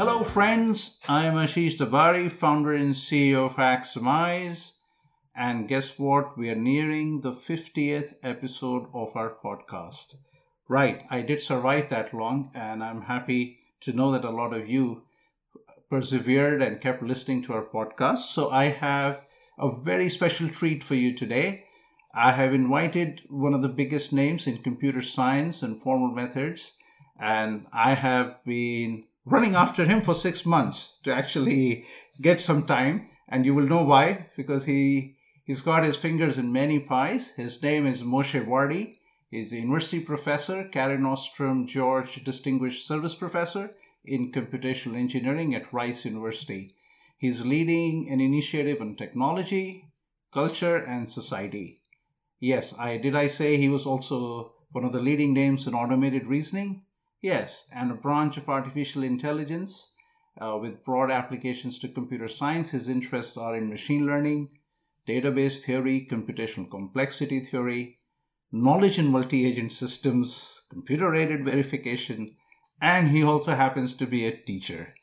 Hello, friends. I'm Ashish Darbari, founder and CEO of Axiomise. And guess what? We are nearing the 50th episode of our podcast. Right, I did survive that long, and I'm happy to know that a lot of you persevered and kept listening to our podcast. So I have a very special treat for you today. I have invited one of the biggest names in computer science and formal methods, and I have been running after him for six months to actually get some time. And you will know why, because he he's got his fingers in many pies. His name is Moshe Vardi. He's a university professor, Karen Ostrum George Distinguished Service Professor in Computational Engineering at Rice University. He's leading an initiative on technology, culture, and society. Yes, I did I say he was also one of the leading names in automated reasoning? Yes, and a branch of artificial intelligence uh, with broad applications to computer science. His interests are in machine learning, database theory, computational complexity theory, knowledge in multi agent systems, computer aided verification, and he also happens to be a teacher.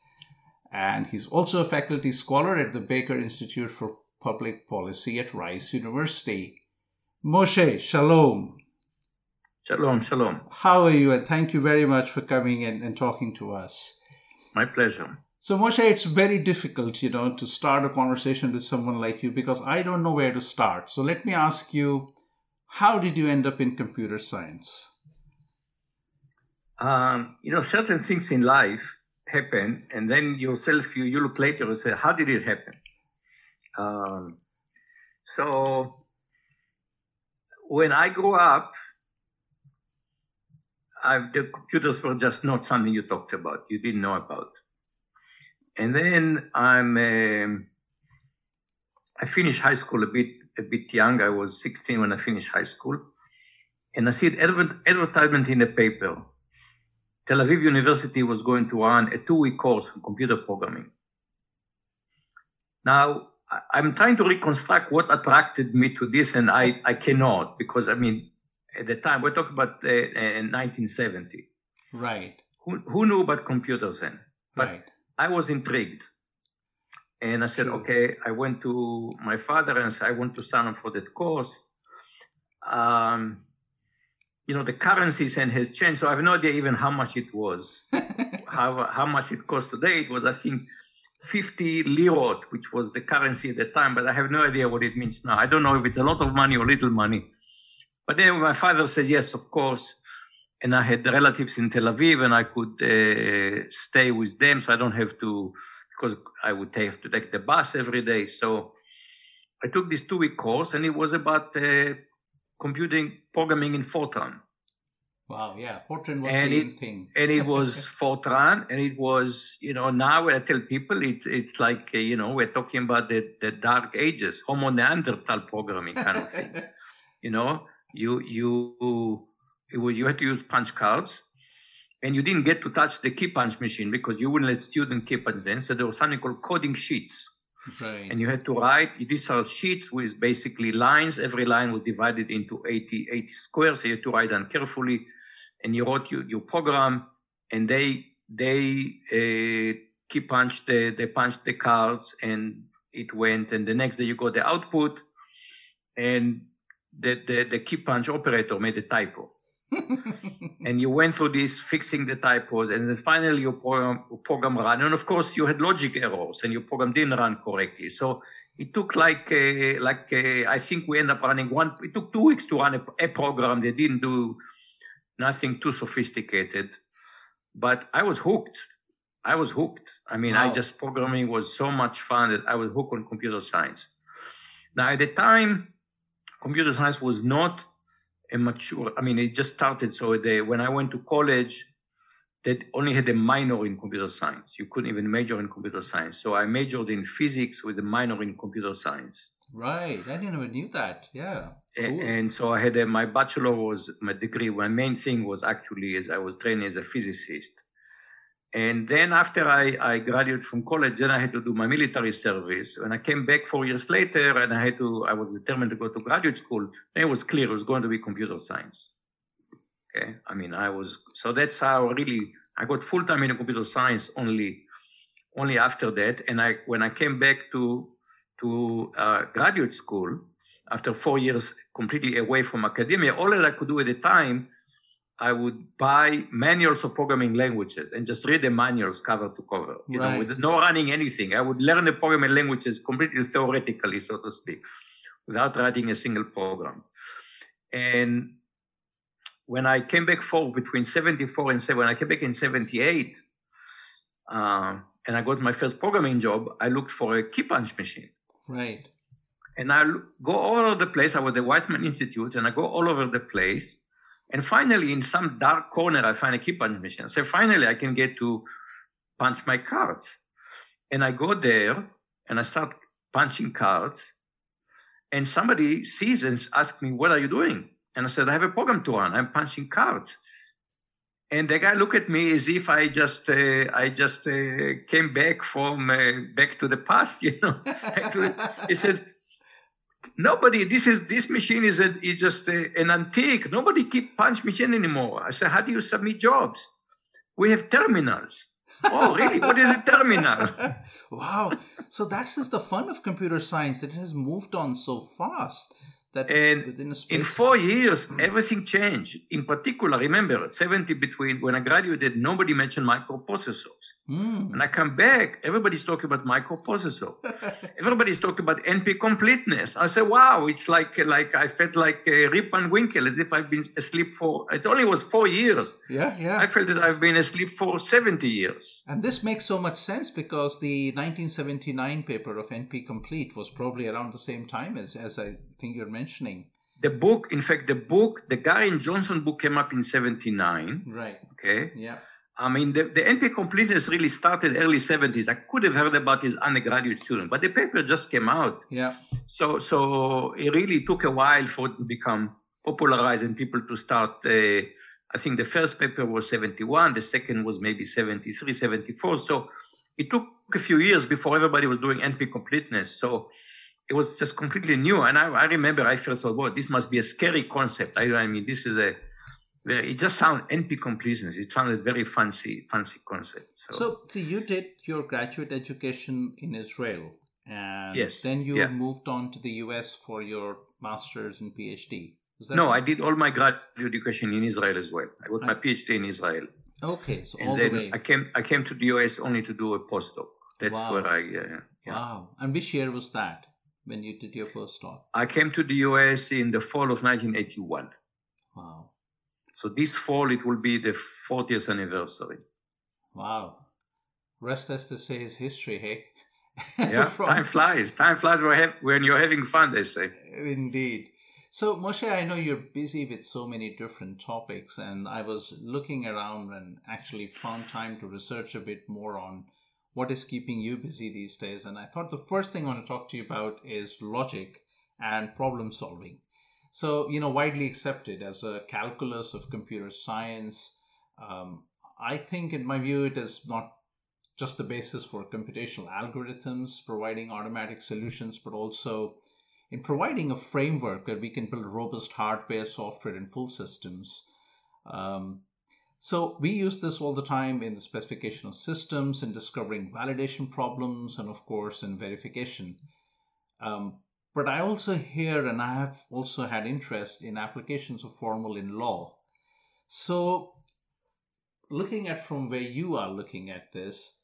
And he's also a faculty scholar at the Baker Institute for Public Policy at Rice University. Moshe, shalom. Shalom, shalom. How are you? And thank you very much for coming and, and talking to us. My pleasure. So, Moshe, it's very difficult, you know, to start a conversation with someone like you because I don't know where to start. So, let me ask you, how did you end up in computer science? Um, you know, certain things in life happen, and then yourself, you, you look later and say, how did it happen? Um, so, when I grew up, I, the computers were just not something you talked about, you didn't know about. And then I'm, uh, I finished high school a bit, a bit young. I was 16 when I finished high school, and I see adver- advertisement in the paper. Tel Aviv University was going to run a two-week course on computer programming. Now, I'm trying to reconstruct what attracted me to this, and I, I cannot because I mean at the time we're talking about uh, uh, 1970 right. Who, who knew about computers then? But right. I was intrigued. And i said okay i went to my father and said i want to sign up for that course. Um, you know the currency then has changed so i have no idea even how much it was. How, how much it cost today. It was i think 50 lirot which was the currency at the time but i have no idea what it means now. I don't know if it's a lot of money or little money but then my father said yes, of course. And I had relatives in Tel Aviv and I could uh, stay with them. So I don't have to, because I would have to take the bus every day. So I took this two week course and it was about uh, computing programming in Fortran. wow yeah fortran was And the it- thing And it was Fortran and it was, you know, now when I tell people it's, it's like, uh, you know, we're talking about the, the dark ages, Homo Neanderthal programming kind of thing. you know you you you had to use punch cards and you didn't get to touch the key punch machine because you wouldn't let students key punch then. So there was something called coding sheets. Right. And you had to write these are sheets with basically lines. Every line was divided into 80 80 squares. So you had to write them carefully. And you wrote your, your program and they they uh, key punched the they punched the cards and it went. And the next day you got the output and the, the, the key punch operator made a typo. and you went through this fixing the typos and then finally your program, your program ran. And of course you had logic errors and your program didn't run correctly. So it took like, uh, like uh, I think we ended up running one, it took two weeks to run a, a program. They didn't do nothing too sophisticated, but I was hooked. I was hooked. I mean, I just programming was so much fun that I was hooked on computer science. Now, at the time, computer science was not a mature. I mean, it just started. So they, when I went to college, they only had a minor in computer science. You couldn't even major in computer science. So I majored in physics with a minor in computer science. right i never knew that yeah Cool. And so I had a, my bachelor was my degree. My main thing was actually as I was trained as a physicist. And then after I, I graduated from college, then I had to do my military service. When I came back four years later and I had to, I was determined to go to graduate school, then it was clear it was going to be computer science. Okay. I mean, I was, so that's how really, I got full time in computer science only only after that. And I, when I came back to to uh, graduate school after four years completely away from academia, all that I could do at the time, I would buy manuals of programming languages and just read the manuals cover to cover, you Right. know, with no running anything. I would learn the programming languages completely theoretically, so to speak, without writing a single program. And when I came back for between 74 and 7, when I came back in 78, uh, and I got my first programming job, I looked for a key punch machine. Right. And I go all over the place. I was at the Weizmann Institute, and I go all over the place. And finally, in some dark corner, I find a key punch machine. So finally, I can get to punch my cards. And I go there, and I start punching cards. And somebody sees and asks me, "What are you doing?" And I said, "I have a program to run. I'm punching cards." And the guy looked at me as if I just uh, I just uh, came back from uh, back to the past, you know. He said, "Nobody. This is this machine is a, is just a, an antique. Nobody keep punch machine anymore." I said, "How do you submit jobs? We have terminals." oh, really? What is a terminal? wow. So that's just the fun of computer science that it has moved on so fast that And within a In four years, everything changed. In particular, remember, 70 between when I graduated, nobody mentioned microprocessors. Hmm. When I come back, everybody's talking about microprocessor. Everybody's talking about NP completeness. I said, wow, it's like like I felt like uh, Rip Van Winkle, as if I've been asleep for. It only was four years. yeah, yeah. I felt that I've been asleep for 70 years. And this makes so much sense because the 1979 paper of NP Complete was probably around the same time as, as I think you're mentioning. The book, in fact, the book, the Garey Johnson book came up in 79. Right. Okay. Yeah. I mean, the, the NP completeness really started early 70s. I could have heard about his undergraduate student, but the paper just came out. Yeah. So, so it really took a while for it to become popularized and people to start. Uh, I think the first paper was 71, the second was maybe 73, 74. So it took a few years before everybody was doing NP completeness. So it was just completely new. And I, I remember I first thought, well, this must be a scary concept. I, I mean, this is a, it just sounded NP completeness. It sounded very fancy, fancy concept. So, So, see, you did your graduate education in Israel, and Yes, then you yeah. moved on to the US for your master's and PhD. No, I did all my graduate education in Israel as well. I got my PhD in Israel. Okay, so and all then the way. I came I came to the US only to do a postdoc. That's Wow. where I uh, yeah. Wow. And which year was that when you did your postdoc? I came to the US in the fall of 1981. Wow. So this fall it will be the 40th anniversary. Wow. Rest as to say is history, hey? Yeah, From- time flies. Time flies when, when you're having fun. They say. Uh, indeed. So, Moshe, I know you're busy with so many different topics, and I was looking around and actually found time to research a bit more on what is keeping you busy these days. And I thought the first thing I want to talk to you about is logic and problem solving. So, you know, widely accepted as a calculus of computer science. Um, I think, in my view, it is not just the basis for computational algorithms providing automatic solutions, but also in providing a framework where we can build robust hardware, software, and full systems. Um, so we use this all the time in the specification of systems, in discovering validation problems, and of course in verification. Um, but I also hear, and I have also had interest in applications of formal in law. So, looking at from where you are looking at this,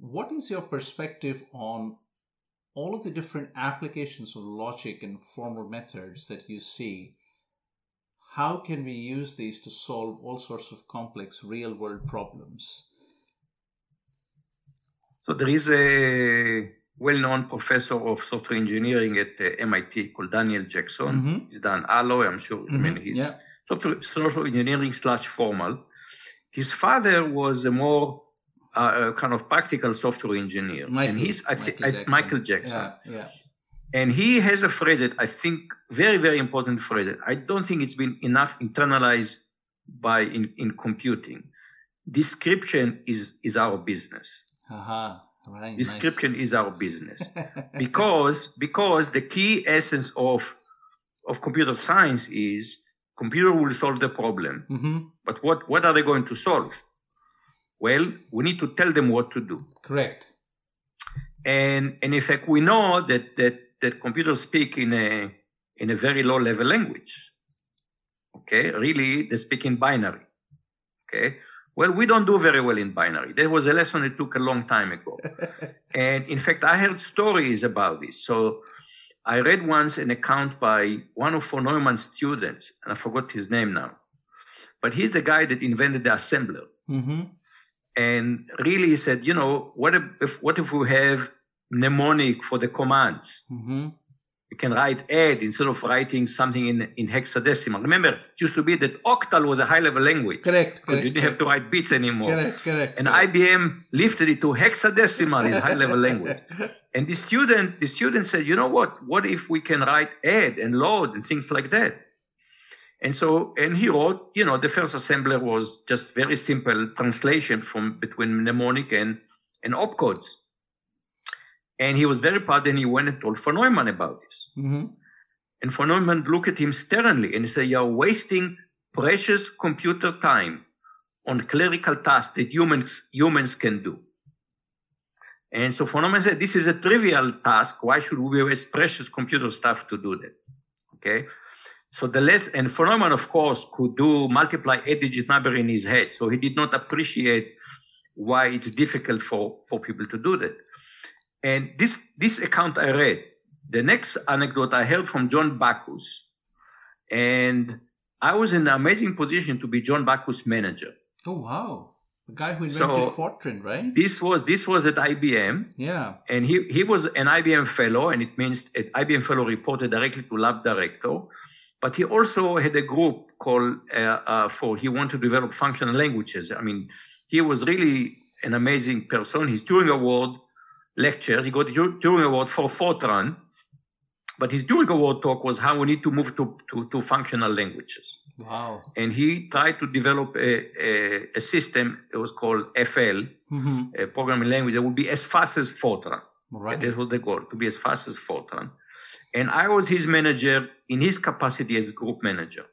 what is your perspective on all of the different applications of logic and formal methods that you see? How can we use these to solve all sorts of complex real world problems? So there is a well-known professor of software engineering at uh, MIT called Daniel Jackson. Mhm. He's done Alloy. I'm sure. I mean, he's yeah. software, software engineering slash formal. His father was a more uh, kind of practical software engineer, Michael, and he's I think Michael I- Michael Jackson. Yeah, yeah. And he has a phrase that I think very, very important phrase. that I don't think it's been enough internalized by in, in computing. Description is is our business. Aha, right. Description is our business because because the key essence of of computer science is computer will solve the problem. hmm But what what are they going to solve? Well, we need to tell them what to do. Correct. And, and in fact, we know that, that, that computers speak in a, in a very low level language. Okay, really, they speak in binary. Okay, well, we don't do very well in binary. That was a lesson it took a long time ago. and in fact, I heard stories about this. So I read once an account by one of von Neumann's students, and I forgot his name now. But he's the guy that invented the assembler. Mm-hmm. And really he said, you know, what if what if we have mnemonic for the commands? Mm-hmm. You can write add instead of writing something in, in hexadecimal. Remember, it used to be that octal was a high level language. Correct. Correct you didn't have to write bits anymore. correct. Correct. And correct. IBM lifted it to hexadecimal is high level language. And the student, the student said, you know what? What if we can write add and load and things like that? And so, and he wrote, you know, the first assembler was just very simple translation from between mnemonic and, and opcodes. And he was very proud and he went and told von Neumann about this. Mm-hmm. And von Neumann looked at him sternly and he said, You're wasting precious computer time on clerical tasks that humans, humans can do. And so von Neumann said, This is a trivial task. Why should we waste precious computer stuff to do that? Okay. So the less, and von Neumann, of course, could do multiply eight digit number in his head. So he did not appreciate why it's difficult for, for people to do that. And this, this account I read, the next anecdote I heard from John Backus, and I was in an amazing position to be John Backus' manager. Oh wow, the guy who invented So- Fortran, right? This was this was at IBM, Yeah. and he he was an IBM fellow, and it means an IBM fellow reported directly to lab director. But he also had a group called uh, uh, for he wanted to develop functional languages. I mean, he was really an amazing person. His Turing Award lecture, he got the Turing Award for Fortran, but his Turing Award talk was how we need to move to, to, to functional languages. Wow. And he tried to develop a, a, a system, it was called FL, Mm-hmm. a programming language that would be as fast as Fortran. Right. That was the goal, to be as fast as Fortran. And I was his manager in his capacity as group manager.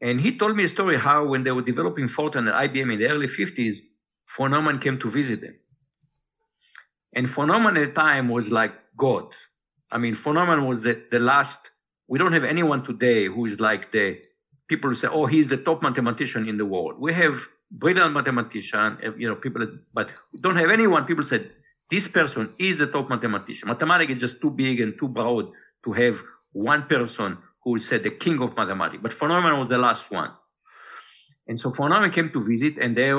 And he told me a story how when they were developing Fortran at IBM in the early 50s, von Neumann came to visit them. And the time was like God. I mean, Neumann was the, the last, we don't have anyone today who is like the people who say, oh, he's the top mathematician in the world. We have brilliant mathematician, uh, you know, people, but we don't have anyone. People said, this person is the top mathematician. Mathematics is just too big and too broad to have one person who said the king of mathematics. But Neumann was the last one. And so Neumann came to visit and they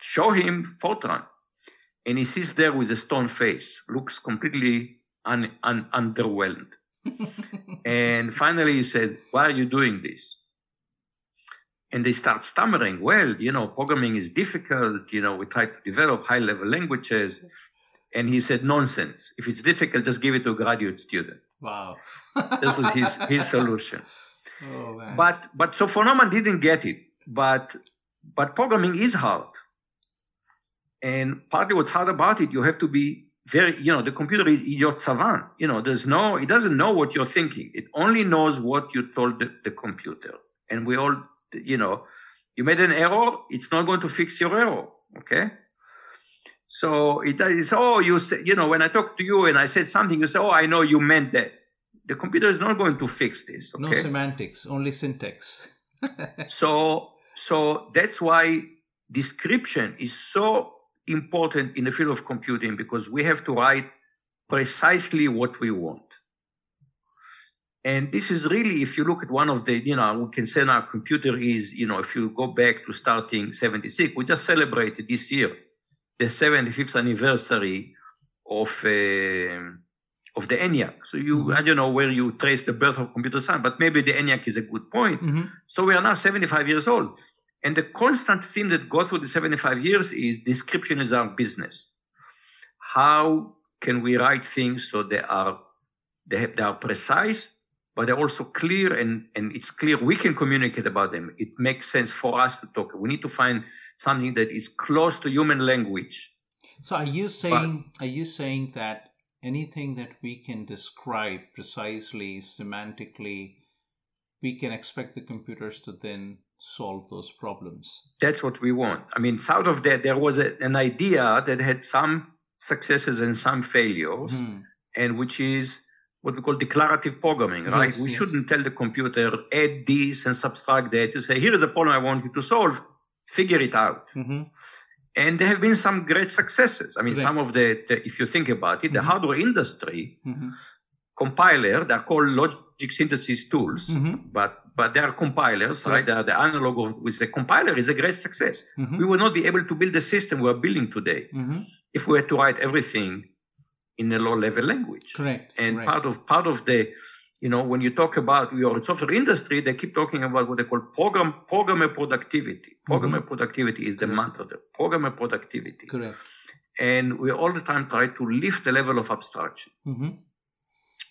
show him Fortran. And he sits there with a stone face, looks completely un, un, underwhelmed. and finally he said, Why are you doing this? And they start stammering, Well, you know, programming is difficult. You know, we try to develop high level languages. And he said, Nonsense. If it's difficult, just give it to a graduate student. wow. This was his, his solution. oh man. But but so Neumann didn't get it. But but programming is hard. And partly what's hard about it, you have to be very, you know, the computer is idiot savant. You know, there's no, it doesn't know what you're thinking. It only knows what you told the, the computer. And we all, you know, you made an error, it's not going to fix your error. Okay. So it is, oh, you say, you know, when I talk to you and I said something, you say, oh, I know you meant that. The computer is not going to fix this. Okay. no semantics, only syntax. So, so that's why description is so important in the field of computing because we have to write precisely what we want. And this is really, if you look at one of the, you know, we can say now computer is, you know, if you go back to starting 76, we just celebrated this year the 75th anniversary of uh, of the ENIAC. So you, Mhm. I don't know where you trace the birth of computer science, but maybe the ENIAC is a good point. Mhm. So we are now 75 years old. And the constant theme that goes through the 75 years is description is our business. How can we write things so they are they, have, they are precise, but they're also clear and, and it's clear we can communicate about them. It makes sense for us to talk. We need to find something that is close to human language. So are you saying are you saying that anything that we can describe precisely semantically we can expect the computers to then solve those problems? That's what we want. I mean, out of that, there was a, an idea that had some successes and some failures, Mhm. and which is what we call declarative programming, right? Yes, we yes. shouldn't tell the computer add this and subtract that. To say here is a problem I want you to solve, figure it out. Mhm. And there have been some great successes. I mean, Correct. some of the, the if you think about it, the Mhm. hardware industry Mhm. Compiler, they're called logic synthesis tools, Mhm. but but they are compilers, right? Are the analog of with the compiler is a great success. Mhm. We would not be able to build the system we're building today Mhm. if we had to write everything in a low-level language. Correct. And correct. part of part of the, you know, when you talk about your software industry, they keep talking about what they call program programmer productivity. Programmer productivity is the Correct. mantra. The programmer productivity, Correct. and we all the time try to lift the level of abstraction. Mhm.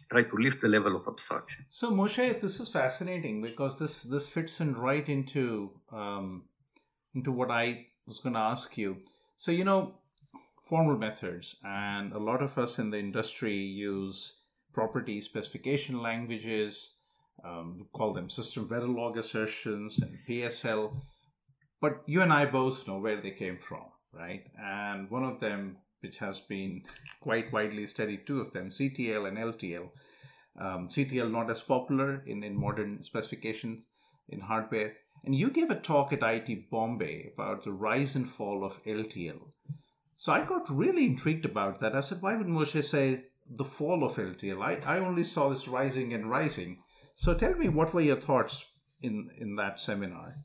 Try to lift the level of abstraction. So Moshe, this is fascinating because this this fits in right into um, into what I was going to ask you. So you know, formal methods, and a lot of us in the industry use property specification languages. Um, we call them system Verilog assertions and PSL. But you and I both know where they came from, right? And one of them, which has been quite widely studied, two of them, CTL and LTL. Um, CTL not as popular in, in modern specifications in hardware. And you gave a talk at IIT Bombay about the rise and fall of LTL. So I got really intrigued about that. I said, why would Moshe say the fall of LTL? I, I only saw this rising and rising. So tell me, what were your thoughts in, in that seminar?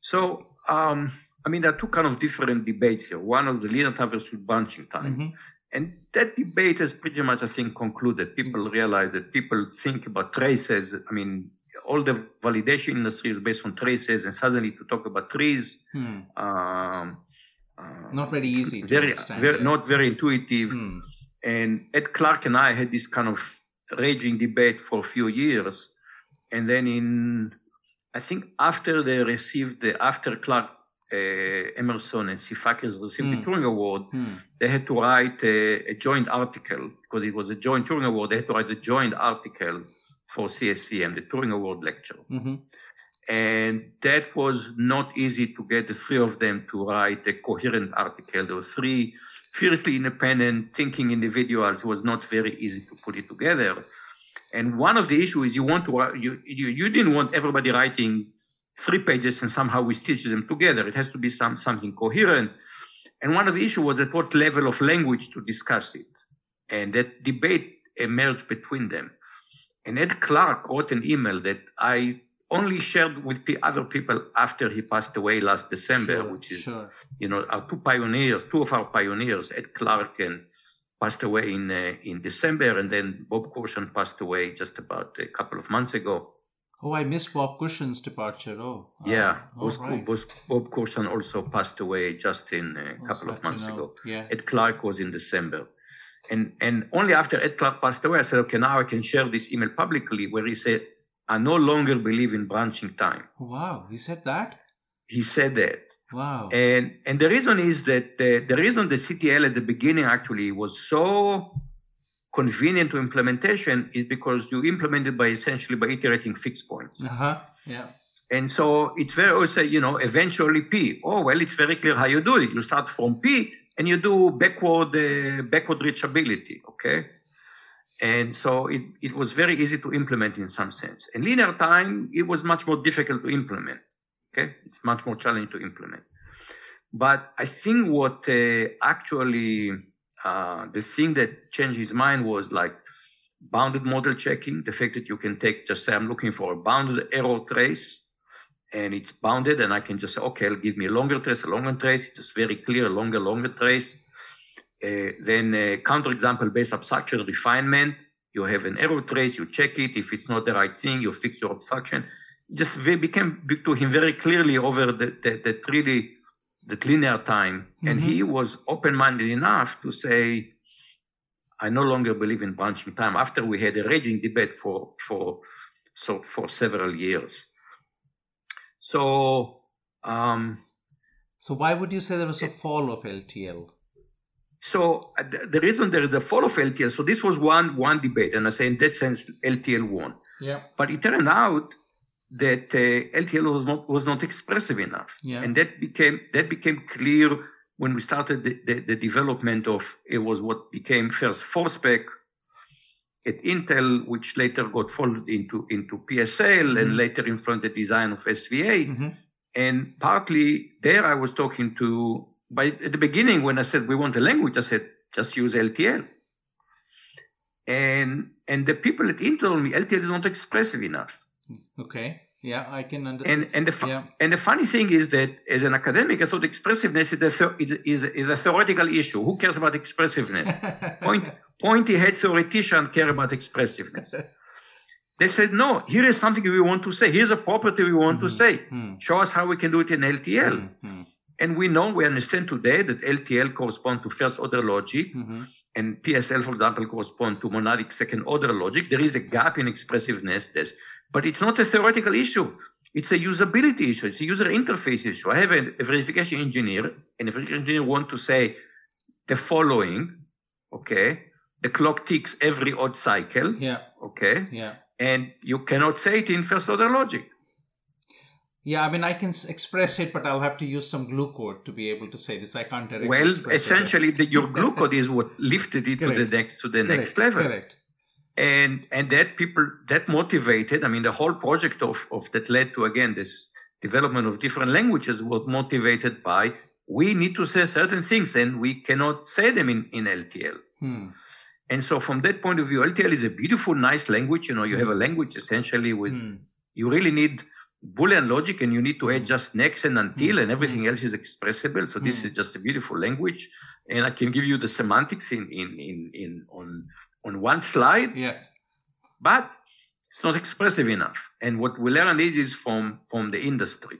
So, um, I mean, there are two kind of different debates here. One of the linear time versus branching time. Mhm. And that debate has pretty much, I think, concluded. People realize that people think about traces. I mean, all the validation industry is based on traces, and suddenly to talk about trees, Hmm. um, uh, Not very easy to very, very not very intuitive. Hmm. And Ed Clarke and I had this kind of raging debate for a few years. And then in, I think after they received the, after Clarke, Emerson and Sifakis received the Hmm. Turing Award, Hmm. they had to write a, a joint article because it was a joint Turing Award. They had to write a joint article for CACM, the Turing Award lecture. Mhm. And that was not easy to get the three of them to write a coherent article. There were three fiercely independent thinking individuals. It was not very easy to put it together. And one of the issues is you want to you you, you didn't want everybody writing three pages and somehow we stitch them together. It has to be some something coherent. And one of the issues was at what level of language to discuss it. And that debate emerged between them. And Ed Clarke wrote an email that I only shared with the other people after he passed away last December, Sure, which is, sure. you know, our two pioneers, two of our pioneers, Ed Clarke and passed away in uh, in December, and then Bob Corson passed away just about a couple of months ago. Oh, I missed Bob Cushion's departure. Oh, yeah, ah, Bob, all right. Bob, Bob Courson also passed away just in a Oh, couple of months ago. Yeah. Ed Clarke was in December. And, and only after Ed Clarke passed away, I said, okay, now I can share this email publicly where he said, I no longer believe in branching time. Wow, he said that. He said that. Wow. And, and the reason is that the, the reason the CTL at the beginning actually was so convenient to implementation is because you implement it by essentially by iterating fixed points. Uh huh. Yeah. And so it's very also, you know, eventually P. Oh, well, it's very clear how you do it. You start from P and you do backward, uh, backward reachability, okay? And so it, it was very easy to implement in some sense. And linear time, it was much more difficult to implement, okay? It's much more challenging to implement. But I think what uh, actually, uh, the thing that changed his mind was like bounded model checking, the fact that you can take, just say, I'm looking for a bounded error trace, and it's bounded, and I can just say, okay, give me a longer trace, a longer trace. It's just very clear, longer, longer trace. Uh, then uh, counterexample based abstraction refinement. You have an error trace, you check it. If it's not the right thing, you fix your abstraction. Just became to him very clearly over the, the, that really that linear time, and Mhm. he was open-minded enough to say, I no longer believe in branching time. After we had a raging debate for for so for several years. So um, So why would you say there was a fall of LTL? so uh, the, the reason there is a fall of LTL. So this was one one debate, and I say in that sense LTL won. Yeah. But it turned out that uh, LTL was not was not expressive enough, Yeah. and that became that became clear when we started the, the, the development of it was what became first ForSpec at Intel, which later got folded into into PSL mm-hmm. and later influenced the design of SVA. Mm-hmm. And partly there, I was talking to by at the beginning when I said we want a language, I said just use LTL. And and the people at Intel told me LTL is not expressive enough. Okay. Yeah, I can understand. And and the fu- yeah. and the funny thing is that as an academic, I thought expressiveness is a, is, is a theoretical issue. Who cares about expressiveness? Point, pointy head theoreticians care about expressiveness. they said, no, here is something we want to say. Here's a property we want mm-hmm. to say. Mm-hmm. Show us how we can do it in LTL. Mm-hmm. And we know, we understand today that LTL corresponds to first order logic. Mm-hmm. And PSL, for example, corresponds to monadic second order logic. There is a gap in expressiveness. There's but it's not a theoretical issue. It's a usability issue. It's a user interface issue. I have a, a verification engineer, and a verification engineer want to say the following, okay? The clock ticks every odd cycle. Yeah. Okay. Yeah. And you cannot say it in first order logic. Yeah, I mean, I can express it, but I'll have to use some glue code to be able to say this. I can't directly. Well, essentially, the, your glue code is what lifted it Correct. to the next to the Correct. next level. Correct and and that people that motivated i mean the whole project of of that led to again this development of different languages was motivated by we need to say certain things and we cannot say them in in ltl hmm. and so from that point of view ltl is a beautiful nice language you know you have a hmm. language essentially with hmm. you really need boolean logic and you need to add hmm. just next and until and everything else is expressible so this is just a beautiful language and i can give you the semantics in in in, in on on one slide. Yes. But it's not expressive enough. And what we learn is from from the industry.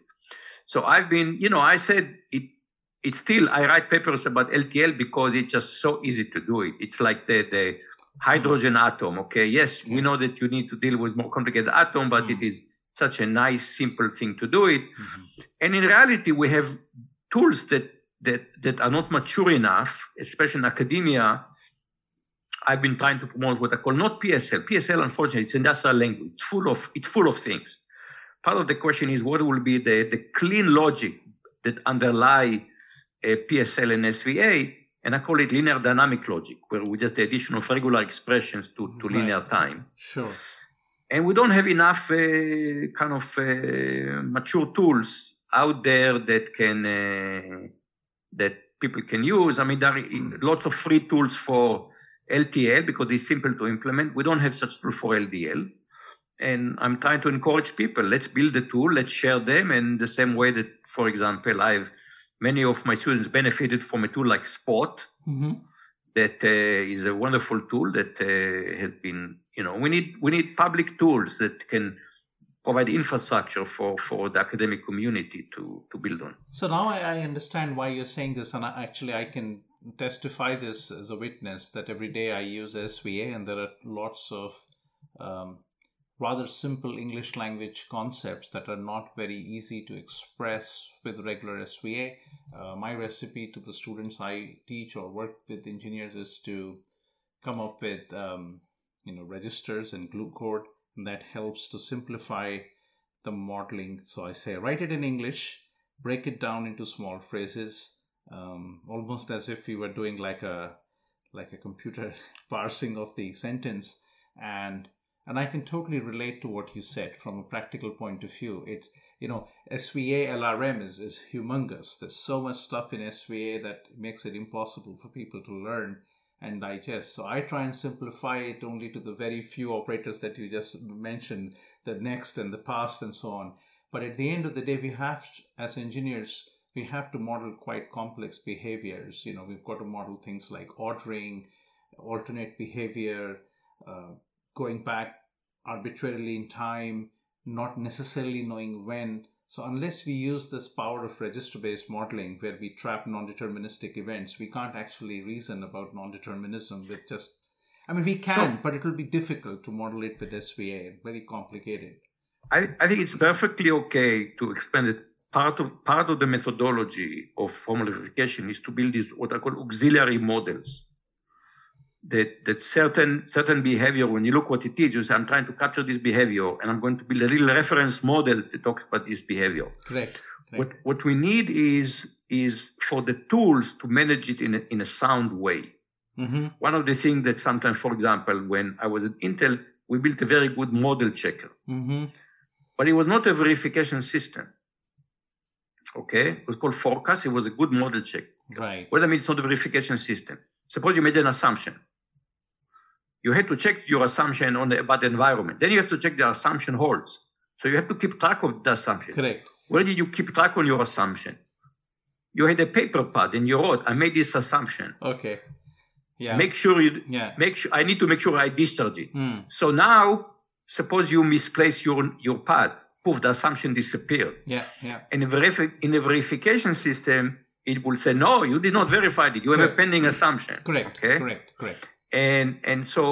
So I've been, you know, I said it. It's still I write papers about LTL because it's just so easy to do it. It's like the the hydrogen mm-hmm. atom. Okay, yes, we know that you need to deal with more complicated atom, but mm-hmm. it is such a nice, simple thing to do it. Mm-hmm. And in reality, we have tools that that that are not mature enough, especially in academia, I've been trying to promote what I call not PSL. PSL, unfortunately, it's an industrial language. It's full of it's full of things. Part of the question is what will be the, the clean logic that underlie a PSL and SVA, and I call it linear dynamic logic, where we just the addition of regular expressions to, to right. linear time. Sure. And we don't have enough uh, kind of uh, mature tools out there that can uh, that people can use. I mean, there are lots of free tools for LTL because it's simple to implement. We don't have such tool for LDL. And I'm trying to encourage people. Let's build the tool. Let's share them. And the same way that, for example, I've many of my students benefited from a tool like Spot. Mm-hmm. That uh, is a wonderful tool that uh, has been, you know, we need we need public tools that can provide infrastructure for, for the academic community to, to build on. So now I, I understand why you're saying this, and I, actually I can testify this as a witness that every day I use SVA, and there are lots of um, rather simple English language concepts that are not very easy to express with regular SVA. Uh, my recipe to the students I teach or work with engineers is to come up with um, you know registers and glue code that helps to simplify the modeling. So I say write it in English, break it down into small phrases um, almost as if we were doing like a like a computer parsing of the sentence and and I can totally relate to what you said from a practical point of view. It's you know SVA LRM is is humongous. There's so much stuff in SVA that makes it impossible for people to learn and digest. So I try and simplify it only to the very few operators that you just mentioned, the next and the past and so on. But at the end of the day, we have as engineers we have to model quite complex behaviors. You know, we've got to model things like ordering, alternate behavior, uh, going back arbitrarily in time, not necessarily knowing when. So, unless we use this power of register based modeling where we trap non deterministic events, we can't actually reason about non determinism with just. I mean, we can, but it will be difficult to model it with SVA, very complicated. I, I think it's perfectly okay to expand it part of part of the methodology of formal verification is to build these what I call auxiliary models. That that certain certain behavior, when you look what it is, you say, I'm trying to capture this behavior, and I'm going to build a little reference model that talks about this behavior. Correct. What what we need is is for the tools to manage it in a, in a sound way. Mm-hmm. One of the things that sometimes, for example, when I was at Intel, we built a very good model checker, Mm-hmm. but it was not a verification system. Okay, it was called Forecast. It was a good model check. Right. What I mean, it's not a verification system. Suppose you made an assumption. You had to check your assumption on the, about the environment. Then you have to check the assumption holds. So you have to keep track of the assumption. Correct. Where did you keep track on your assumption? You had a paper pad and you wrote, I made this assumption. Okay. Yeah. Make sure you yeah. make sure I need to make sure I discharge it. Hmm. So now suppose you misplace your your pad, poof, the assumption disappeared. Yeah. Yeah. In verifi- in a verification system, it will say, no, you did not verify it. You have a pending assumption. Correct. Okay. Correct. Correct. And and so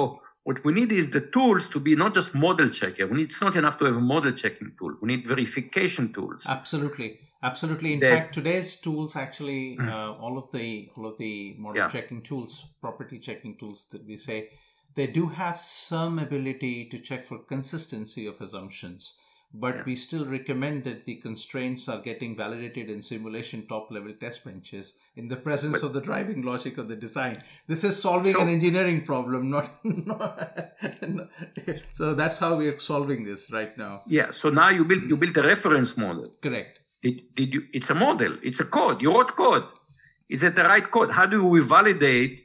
what we need is the tools to be not just model checker. We need, it's not enough to have a model checking tool. We need verification tools. Absolutely. Absolutely. In That- fact, today's tools actually, Mm. uh, all of the all of the model Yeah. checking tools, property checking tools that we say, they do have some ability to check for consistency of assumptions. But Yeah. we still recommend that the constraints are getting validated in simulation top level test benches in the presence But- of the driving logic of the design. This is solving So- an engineering problem, not, not so that's how we are solving this right now. Yeah. So now you build you build a reference model. Correct. Did, did you, it's a model. It's a code. You wrote code. Is it the right code? How do we validate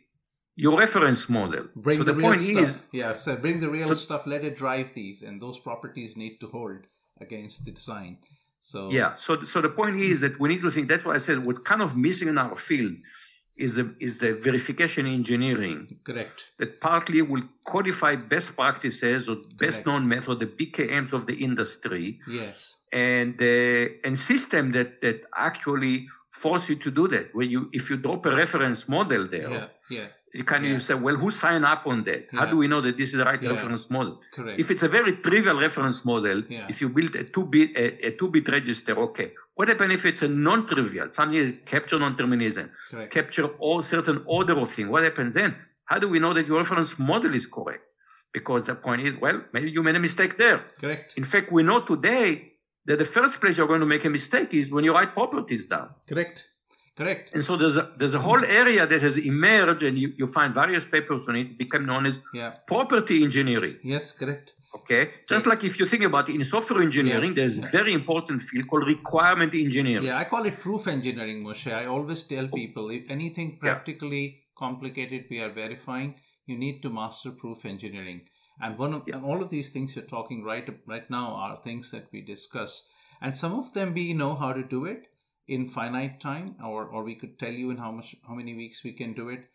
your reference model? bring so the, the, real point stuff is, yeah so bring the real So- stuff let it drive these and those properties need to hold against the design so yeah. So so the point is that we need to think. That's why I said what's kind of missing in our field is the is the verification engineering correct that partly will codify best practices or best known method, the BKMs of the industry, yes and uh, and system that that actually force you to do that. Where you if you drop a reference model there, yeah yeah can Yeah. you say, well, who signed up on that? How do we know that this is the right Yeah. reference model? correct If it's a very trivial reference model, Yeah. if you build a two bit a, a two bit register, okay. What happens if it's a non-trivial, something that capture non-determinism, correct capture all certain order of things? What happens then? How do we know that your reference model is correct? Because the point is, well, maybe you made a mistake there. correct In fact, we know today that the first place you're going to make a mistake is when you write properties down. correct correct And so there's a, there's a whole area that has emerged, and you, you find various papers on it, become known as yeah property engineering. yes correct Okay, just like if you think about it in software engineering, Yeah. there's a very important field called requirement engineering. yeah i call it proof engineering moshe i always tell people if anything Yeah. practically complicated we are verifying you need to master proof engineering and one of Yeah. and all of these things you're talking right right now are things that we discuss and some of them we know how to do it in finite time or or we could tell you in how much how many weeks we can do it.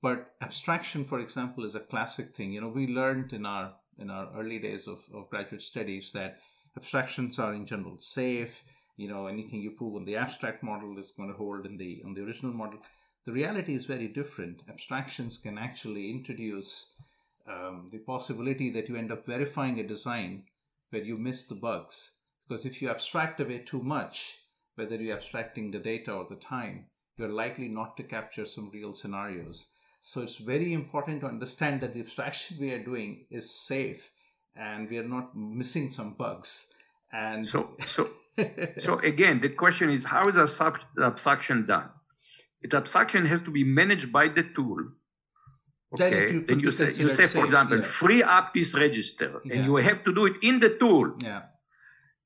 But abstraction for example is a classic thing. You know we learned in our in our early days of, of graduate studies that abstractions are in general safe. You know anything you prove on the abstract model is going to hold in the on the original model. The reality is very different. Abstractions can actually introduce um, the possibility that you end up verifying a design where you miss the bugs. Because if you abstract away too much whether you're abstracting the data or the time you're likely not to capture some real scenarios so it's very important to understand that the abstraction we are doing is safe and we are not missing some bugs and So, so, so again, the question is, how is the sub-abstraction done? The abstraction has to be managed by the tool. Then Okay, it will then you say, you say, for safe, example, yeah. free up this register, Yeah. and you have to do it in the tool. yeah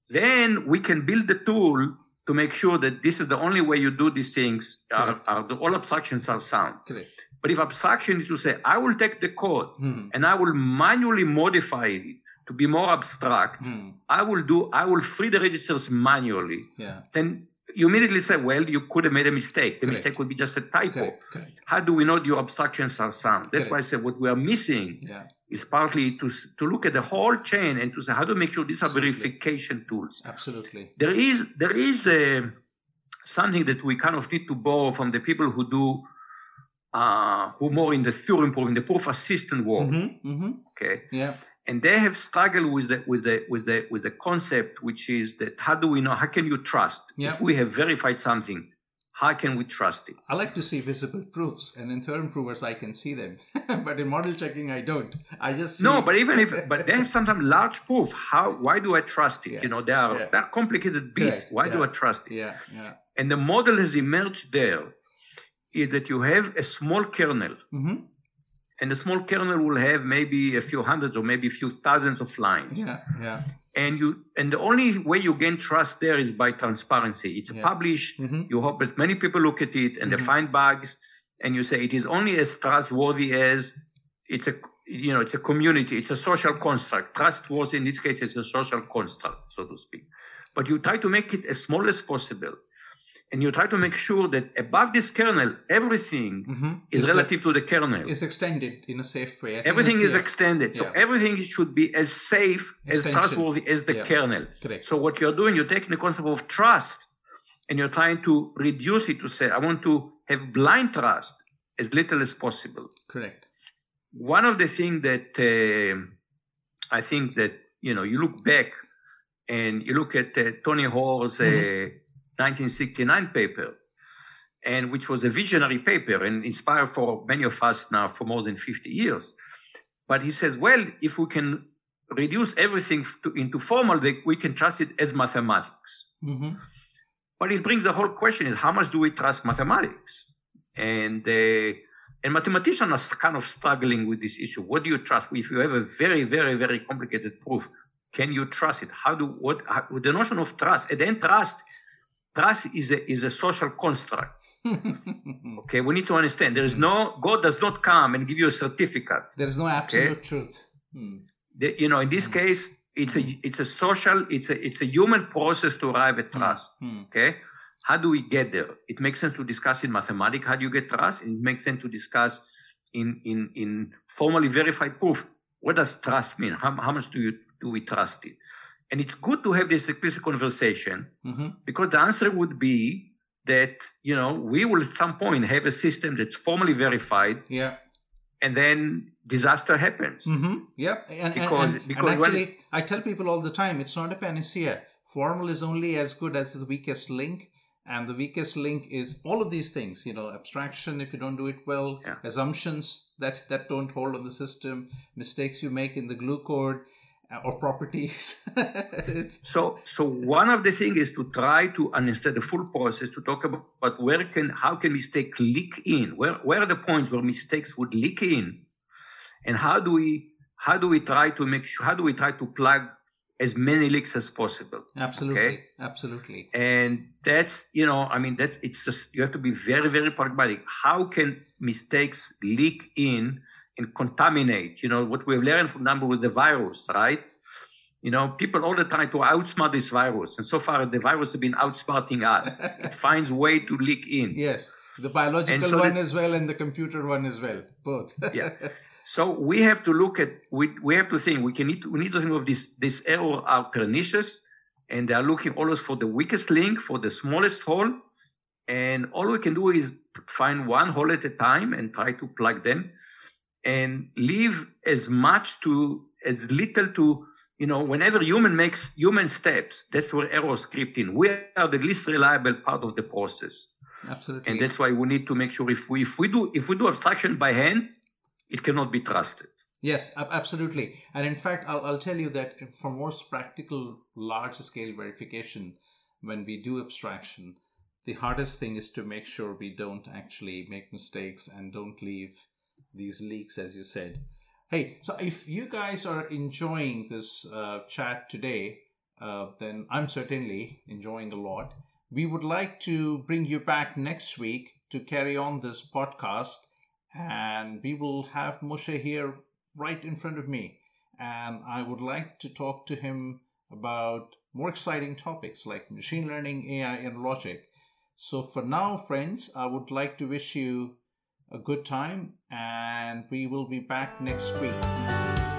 Then we can build the tool to make sure that this is the only way you do these things. Are, are the, all abstractions are sound. correct But if abstraction is to say, I will take the code Hmm. and I will manually modify it to be more abstract. Hmm. I will do, I will free the registers manually. yeah Then you immediately say, well, you could have made a mistake. The Correct. mistake would be just a typo. correct How do we know your abstractions are sound? That's why I say what we are missing yeah is partly to, to look at the whole chain and to say, how to make sure these are Absolutely. verification tools. absolutely There is, there is a, something that we kind of need to borrow from the people who do, uh, who more in the theory in the proof assistant world. mm-hmm. Mm-hmm. Okay yeah and they have struggled with the with the with the with the concept which is that how do we know how can you trust Yeah. if we have verified something how can we trust it? I like to see visible proofs, and in theorem provers I can see them, but in model checking I don't. I just see... no. But even if but they have sometimes large proof. How? Why do I trust it? Yeah. You know, they are Yeah. they're complicated beasts. Correct. Why do I trust it? Yeah, yeah. And the model has emerged there is that you have a small kernel, Mm-hmm. And a small kernel will have maybe a few hundreds or maybe a few thousands of lines. Yeah, yeah. And you and the only way you gain trust there is by transparency. It's Yeah. published. Mm-hmm. You hope that many people look at it and Mhm. they find bugs, and you say it is only as trustworthy as it's a you know it's a community, it's a social construct. Trustworthy in this case is a social construct, so to speak. But you try to make it as small as possible, and you try to make sure that above this kernel, everything Mm-hmm. is relative to the kernel. Is extended in a safe way. Everything is safe. extended, so Yeah. everything should be as safe, as trustworthy as the Yeah. kernel. Correct. So what you're doing, you're taking the concept of trust and you're trying to reduce it to say, I want to have blind trust as little as possible. Correct. One of the things that uh, I think that, you know, you look back and you look at uh, Tony Hoare's uh, Mhm. 1969 paper, and which was a visionary paper and inspired for many of us now for more than 50 years. But he says, well, if we can reduce everything to, into formal, we can trust it as mathematics. Mm-hmm. But it brings the whole question is how much do we trust mathematics? And uh, and mathematicians are kind of struggling with this issue. What do you trust? If you have a very, very, very complicated proof, can you trust it? How do what how, the notion of trust? At the end, trust trust is a is a social construct. Okay, we need to understand there is no God does not come and give you a certificate. there is no absolute truth. Hmm. The, you know, in this case, it's a it's a social, it's a it's a human process to arrive at trust. Hmm. Okay. How do we get there? It makes sense to discuss in mathematics. How do you get trust? It makes sense to discuss in in in formally verified proof. What does trust mean? How, how much do you do we trust it? And it's good to have this explicit conversation Mm-hmm. because the answer would be that you know we will at some point have a system that's formally verified, Yeah. and then disaster happens. Mm-hmm. Yep. And, Because- and, because and when- actually, I tell people all the time, it's not a panacea. Formal is only as good as the weakest link, and the weakest link is all of these things. You know, abstraction if you don't do it well, Yeah. assumptions that that don't hold on the system, mistakes you make in the glue code, or properties. it's So, so one of the things is to try to understand the full process to talk about, but where can, how can mistake leak in? Where, where are the points where mistakes would leak in? And how do we, how do we try to make sure, how do we try to plug as many leaks as possible? absolutely, Okay. absolutely. And that's, you know, I mean, that's, it's just, you have to be very, very pragmatic. How can mistakes leak in and contaminate? You know, what we've learned, for example, with the virus, right? You know, people all the time to outsmart this virus. And so far, the virus has been outsmarting us. it finds way to leak in. Yes, the biological so one the- as well, and the computer one as well, both. Yeah. So we have to look at we we have to think we can need to, we need to think of this this error are pernicious, and they are looking always for the weakest link for the smallest hole, and all we can do is find one hole at a time and try to plug them, and leave as much to as little to you know whenever human makes human steps that's where errors creep in we are the least reliable part of the process Absolutely. and that's why we need to make sure if we if we do if we do abstraction by hand it cannot be trusted Yes, absolutely. And in fact, I'll, I'll tell you that for most practical large scale verification, when we do abstraction, the hardest thing is to make sure we don't actually make mistakes and don't leave these leaks, as you said. Hey, so if you guys are enjoying this uh, chat today, uh, then I'm certainly enjoying a lot. We would like to bring you back next week to carry on this podcast, and we will have Moshe here right in front of me. And I would like to talk to him about more exciting topics like machine learning, AI, and logic. So for now, friends, I would like to wish you a good time, and we will be back next week.